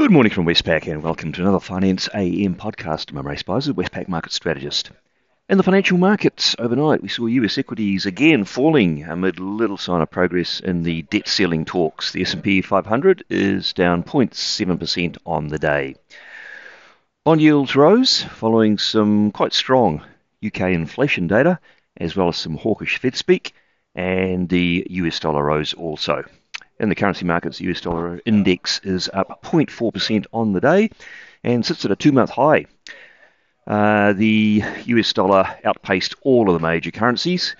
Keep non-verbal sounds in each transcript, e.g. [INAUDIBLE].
Good morning from Westpac and welcome to another Finance AM podcast. I'm Imre Speizer, Westpac Market Strategist. In the financial markets overnight, we saw US equities again falling amid little sign of progress in the debt ceiling talks. The S&P 500 is down 0.7% on the day. Bond yields rose following some quite strong UK inflation data, as well as some hawkish Fed speak, and the US dollar rose also. In the currency markets, the US dollar index is up 0.4% on the day and sits at a two month high. Uh, the US dollar outpaced all of the major currencies.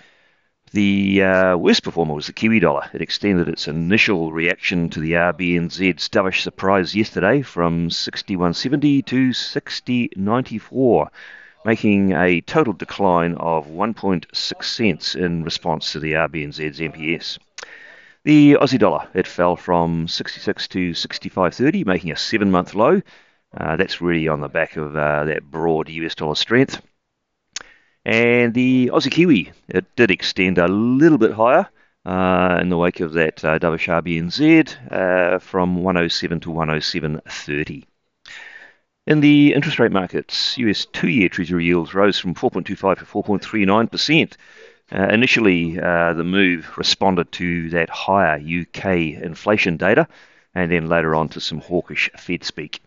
The uh, worst performer was the Kiwi dollar. It extended its initial reaction to the RBNZ's dovish surprise yesterday from 61.70 to 60.94, making a total decline of 1.6 cents in response to the RBNZ's MPS. The Aussie dollar, it fell from 66 to 65.30, making a seven month low. Uh, that's really on the back of uh, that broad US dollar strength. And the Aussie Kiwi, it did extend a little bit higher uh, in the wake of that uh, dovish RBNZ uh, from 107 to 107.30. In the interest rate markets, US two year Treasury yields rose from 4.25 to 4.39%. Uh, initially, uh, the move responded to that higher UK inflation data, and then later on to some hawkish Fed speak.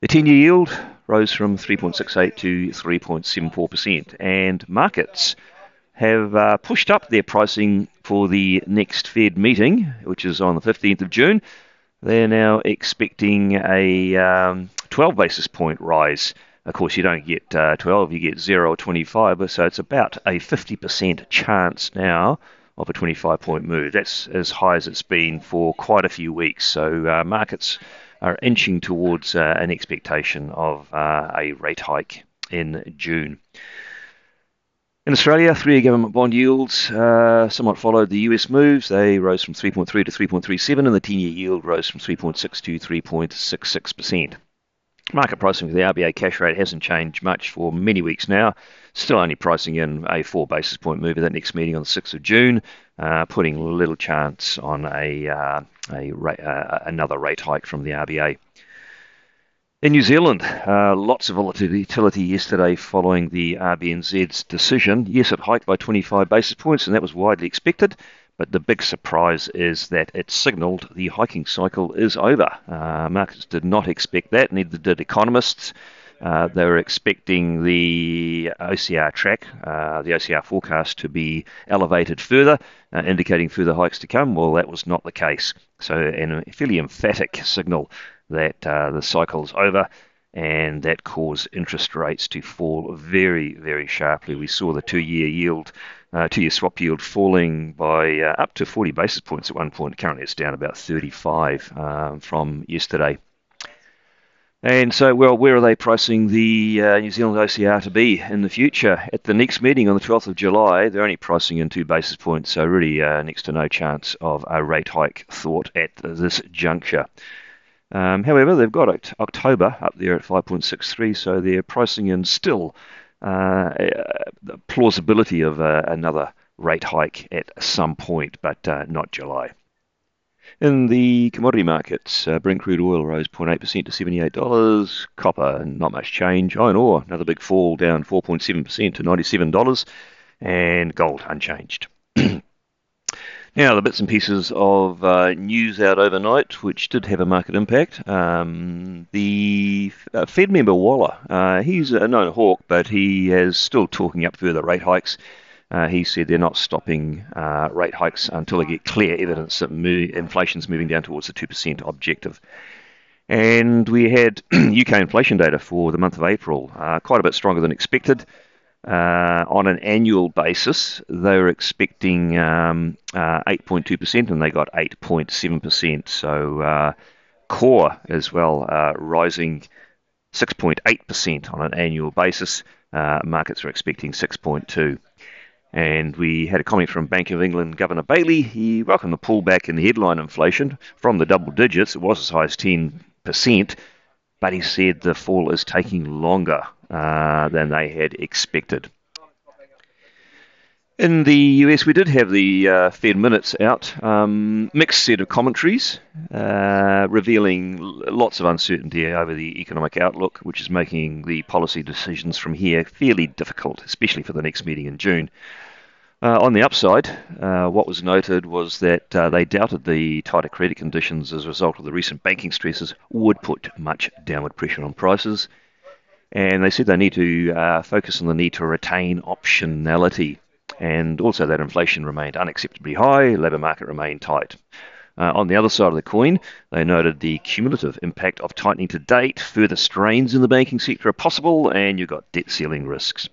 The 10 year yield rose from 3.68 to 3.74%, and markets have uh, pushed up their pricing for the next Fed meeting, which is on the 15th of June. They're now expecting a um, 12 basis point rise of course, you don't get uh, 12, you get 0 or 25, so it's about a 50% chance now of a 25 point move. That's as high as it's been for quite a few weeks. So uh, markets are inching towards uh, an expectation of uh, a rate hike in June. In Australia, three-year government bond yields uh, somewhat followed the US moves. They rose from 3.3 to 3.37, and the 10-year yield rose from 3.6 to 3.66 percent. Market pricing for the RBA cash rate hasn't changed much for many weeks now. Still only pricing in a four basis point move at that next meeting on the 6th of June, uh, putting little chance on a, uh, a uh, another rate hike from the RBA. In New Zealand, uh, lots of volatility yesterday following the RBNZ's decision. Yes, it hiked by 25 basis points, and that was widely expected. But the big surprise is that it signalled the hiking cycle is over. Uh, markets did not expect that, neither did economists. Uh, they were expecting the OCR track, uh, the OCR forecast, to be elevated further, uh, indicating further hikes to come. Well, that was not the case. So, a fairly emphatic signal that uh, the cycle's over and that caused interest rates to fall very, very sharply. We saw the two year yield uh, two-year swap yield falling by uh, up to 40 basis points at one point. Currently, it's down about 35 um, from yesterday. And so, well, where are they pricing the uh, New Zealand OCR to be in the future? At the next meeting on the 12th of July, they're only pricing in two basis points, so really uh, next to no chance of a rate hike thought at this juncture. Um, however, they've got October up there at 5.63, so they're pricing in still uh, the plausibility of uh, another rate hike at some point, but uh, not July. In the commodity markets, uh, Brent crude oil rose 0.8% to $78. Copper, not much change. Iron ore, another big fall, down 4.7% to $97. And gold, unchanged. [CLEARS THROAT] Now, the bits and pieces of uh, news out overnight, which did have a market impact. Um, the uh, Fed member Waller, uh, he's a known hawk, but he is still talking up further rate hikes. Uh, he said they're not stopping uh, rate hikes until they get clear evidence that mo- inflation's moving down towards the 2% objective. And we had [CLEARS THROAT] UK inflation data for the month of April, uh, quite a bit stronger than expected. Uh, on an annual basis, they were expecting um, uh, 8.2%, and they got 8.7%. So uh, core as well, uh, rising 6.8% on an annual basis. Uh, markets are expecting 6.2. And we had a comment from Bank of England Governor Bailey. He welcomed the pullback in the headline inflation from the double digits. It was as high as 10%, but he said the fall is taking longer uh, than they had expected. In the US, we did have the uh, Fed minutes out. Um, mixed set of commentaries, uh, revealing lots of uncertainty over the economic outlook, which is making the policy decisions from here fairly difficult, especially for the next meeting in June. Uh, on the upside, uh, what was noted was that uh, they doubted the tighter credit conditions as a result of the recent banking stresses would put much downward pressure on prices. And they said they need to uh, focus on the need to retain optionality and also that inflation remained unacceptably high, labour market remained tight. Uh, on the other side of the coin, they noted the cumulative impact of tightening to date, further strains in the banking sector are possible, and you've got debt ceiling risks.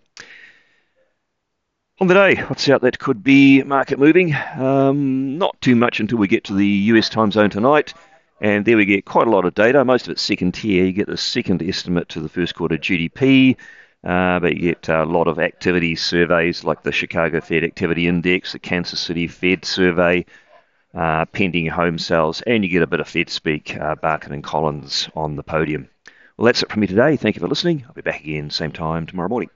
On the day, what's out that could be market moving? Um, not too much until we get to the US time zone tonight. And there we get quite a lot of data. Most of it's second tier. You get the second estimate to the first quarter GDP, uh, but you get a lot of activity surveys like the Chicago Fed Activity Index, the Kansas City Fed Survey, uh, pending home sales, and you get a bit of Fed speak, uh, Barkin and Collins on the podium. Well, that's it from me today. Thank you for listening. I'll be back again same time tomorrow morning.